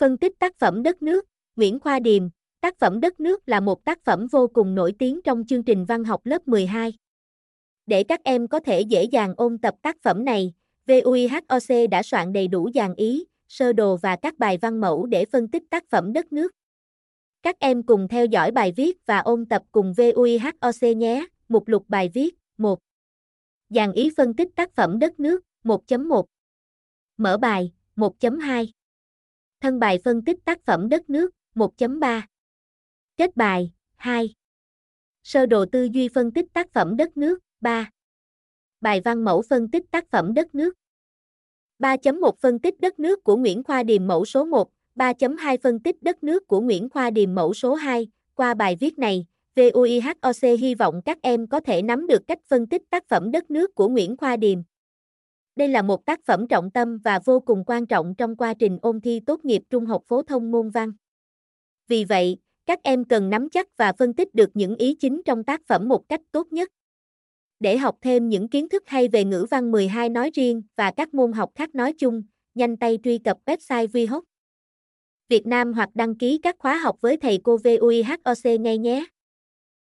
Phân tích tác phẩm Đất nước, Nguyễn Khoa Điềm, tác phẩm Đất nước là một tác phẩm vô cùng nổi tiếng trong chương trình văn học lớp 12. Để các em có thể dễ dàng ôn tập tác phẩm này, VUIHOC đã soạn đầy đủ dàn ý, sơ đồ và các bài văn mẫu để phân tích tác phẩm Đất nước. Các em cùng theo dõi bài viết và ôn tập cùng VUIHOC nhé. Mục lục bài viết 1. Dàn ý phân tích tác phẩm Đất nước 1.1 Mở bài 1.2 Thân bài phân tích tác phẩm Đất nước 1.3 Kết bài 2 Sơ đồ tư duy phân tích tác phẩm Đất nước 3 Bài văn mẫu phân tích tác phẩm Đất nước. 3.1 Phân tích đất nước của Nguyễn Khoa Điềm mẫu số 1 3.2 Phân tích đất nước của Nguyễn Khoa Điềm mẫu số 2 Qua bài viết này, VUIHOC hy vọng các em có thể nắm được cách phân tích tác phẩm đất nước của Nguyễn Khoa Điềm. Đây là một tác phẩm trọng tâm và vô cùng quan trọng trong quá trình ôn thi tốt nghiệp trung học phổ thông môn văn. Vì vậy, các em cần nắm chắc và phân tích được những ý chính trong tác phẩm một cách tốt nhất. Để học thêm những kiến thức hay về ngữ văn 12 nói riêng và các môn học khác nói chung, nhanh tay truy cập website VHOC Việt Nam hoặc đăng ký các khóa học với thầy cô VUIHOC ngay nhé.